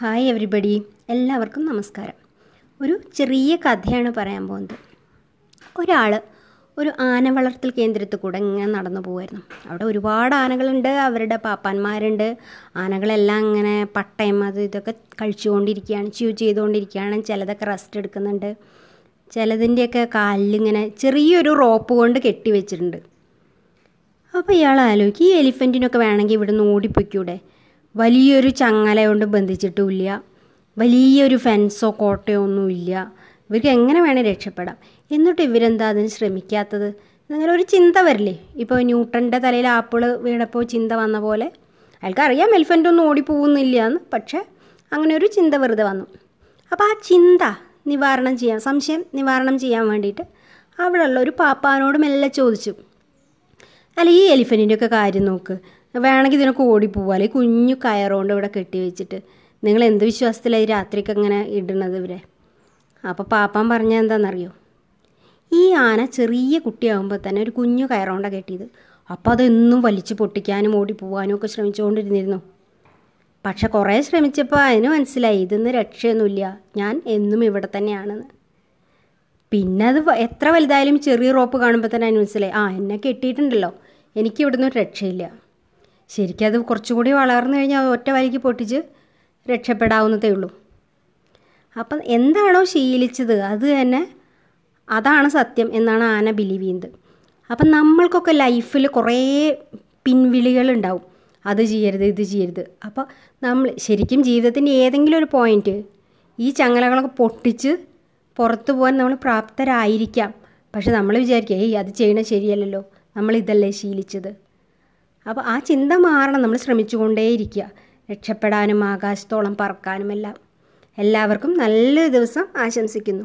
Hi everybody എല്ലാവർക്കും നമസ്കാരം. ഒരു ചെറിയ കഥയാണ് പറയാൻ പോകുന്നത്. ഒരാൾ ഒരു ആന വളർത്തൽ കേന്ദ്രത്തിൽ കൂടെ ഇങ്ങനെ നടന്നു പോകുമായിരുന്നു അവിടെ ഒരുപാട് ആനകളുണ്ട് അവരുടെ പാപ്പാന്മാരുണ്ട്. ആനകളെല്ലാം ഇങ്ങനെ പട്ടയം അത് ഇതൊക്കെ കഴിച്ചുകൊണ്ടിരിക്കുകയാണ് ച്യൂ ചെയ്തുകൊണ്ടിരിക്കുകയാണ് ചിലതൊക്കെ റെസ്റ്റ് എടുക്കുന്നുണ്ട്. ചിലതിന്റെയൊക്കെ കാലിലിങ്ങനെ ചെറിയൊരു റോപ്പ് കൊണ്ട് കെട്ടി വെച്ചിട്ടുണ്ട് അപ്പോൾ ഇയാൾ ആലോചിക്കും ഈ എലിഫന്റിനൊക്കെ വേണമെങ്കിൽ ഇവിടെ നിന്ന് ഓടിപ്പോയിക്കൂടെ? വലിയൊരു ചങ്ങല കൊണ്ട് ബന്ധിച്ചിട്ടുമില്ല. വലിയൊരു ഫെൻസോ കോട്ടയോ ഒന്നുമില്ല. ഇവർക്ക് എങ്ങനെ വേണേൽ രക്ഷപ്പെടാം. എന്നിട്ട് ഇവരെന്താ അതിന് ശ്രമിക്കാത്തത്? അങ്ങനെ ഒരു ചിന്ത വരില്ലേ? ഇപ്പോൾ ന്യൂട്ടന്റെ തലയിൽ ആപ്പിൾ വീണപ്പോൾ ചിന്ത വന്ന പോലെ. അയാൾക്കറിയാം എലിഫന്റ് ഒന്നും ഓടിപ്പോകുന്നില്ല എന്ന്. പക്ഷേ അങ്ങനെ ഒരു ചിന്ത വെറുതെ വന്നു. അപ്പോൾ ആ ചിന്ത നിവാരണം ചെയ്യാൻ സംശയം നിവാരണം ചെയ്യാൻ വേണ്ടിയിട്ട് അവിടെയുള്ള ഒരു പാപ്പാനോട് മെല്ലെ ചോദിച്ചു. അല്ല ഈ എലിഫന്റിന്റെയൊക്കെ കാര്യം നോക്ക്. വേണമെങ്കിൽ ഇതിനൊക്കെ ഓടിപ്പോവുക അല്ലെങ്കിൽ കുഞ്ഞു കയറുകൊണ്ട് ഇവിടെ കെട്ടി വെച്ചിട്ട്. നിങ്ങൾ എന്ത് വിശ്വാസത്തിലായി രാത്രിക്ക് അങ്ങനെ ഇടുന്നത് ഇവരെ? അപ്പോൾ പാപ്പാൻ പറഞ്ഞാൽ എന്താണെന്നറിയോ ഈ ആന ചെറിയ കുട്ടിയാകുമ്പോൾ തന്നെ ഒരു കുഞ്ഞു കയറുകൊണ്ടാണ് കെട്ടിയത്. അപ്പോൾ അതെന്നും വലിച്ചു പൊട്ടിക്കാനും ഓടിപ്പോവാനും ഒക്കെ ശ്രമിച്ചുകൊണ്ടിരുന്നിരുന്നു. പക്ഷെ കുറേ ശ്രമിച്ചപ്പോൾ അതിന് മനസ്സിലായി ഇതൊന്നും രക്ഷയൊന്നുമില്ല. ഞാൻ എന്നും ഇവിടെ തന്നെയാണെന്ന്. പിന്നെ അത് എത്ര വലുതായാലും ചെറിയ റോപ്പ് കാണുമ്പോൾ തന്നെ അതിന് മനസ്സിലായി. ആ എന്നെ കെട്ടിയിട്ടുണ്ടല്ലോ. എനിക്ക് ഇവിടുന്ന് ഒരു രക്ഷയില്ല. ശരിക്കും അത് കുറച്ചുകൂടി വളർന്നു കഴിഞ്ഞാൽ ഒറ്റ വലിക്ക് പൊട്ടിച്ച് രക്ഷപ്പെടാവുന്നതേ ഉള്ളൂ. അപ്പം എന്താണോ ശീലിച്ചത് അത് തന്നെ അതാണ് സത്യം എന്നാണ് ആന ബിലീവ് ചെയ്യുന്നത്. അപ്പം നമ്മൾക്കൊക്കെ ലൈഫിൽ കുറേ പിൻവിളികളുണ്ടാവും അത് ചെയ്യരുത് ഇത് ചെയ്യരുത്. അപ്പോൾ നമ്മൾ ശരിക്കും ജീവിതത്തിന്റെ ഏതെങ്കിലും ഒരു പോയിന്റ് ഈ ചങ്ങലകളൊക്കെ പൊട്ടിച്ച് പുറത്തു പോകാൻ നമ്മൾ പ്രാപ്തരായിരിക്കാം. പക്ഷെ നമ്മൾ വിചാരിക്കുക ഏയ് അത് ചെയ്യണത് ശരിയല്ലല്ലോ. നമ്മൾ ഇതല്ലേ ശീലിച്ചത്. അപ്പോൾ ആ ചിന്ത മാറണം നമ്മൾ ശ്രമിച്ചുകൊണ്ടേയിരിക്കുക. രക്ഷപ്പെടാനും ആകാശത്തോളം പറക്കാനുമെല്ലാം. എല്ലാവർക്കും നല്ലൊരു ദിവസം ആശംസിക്കുന്നു.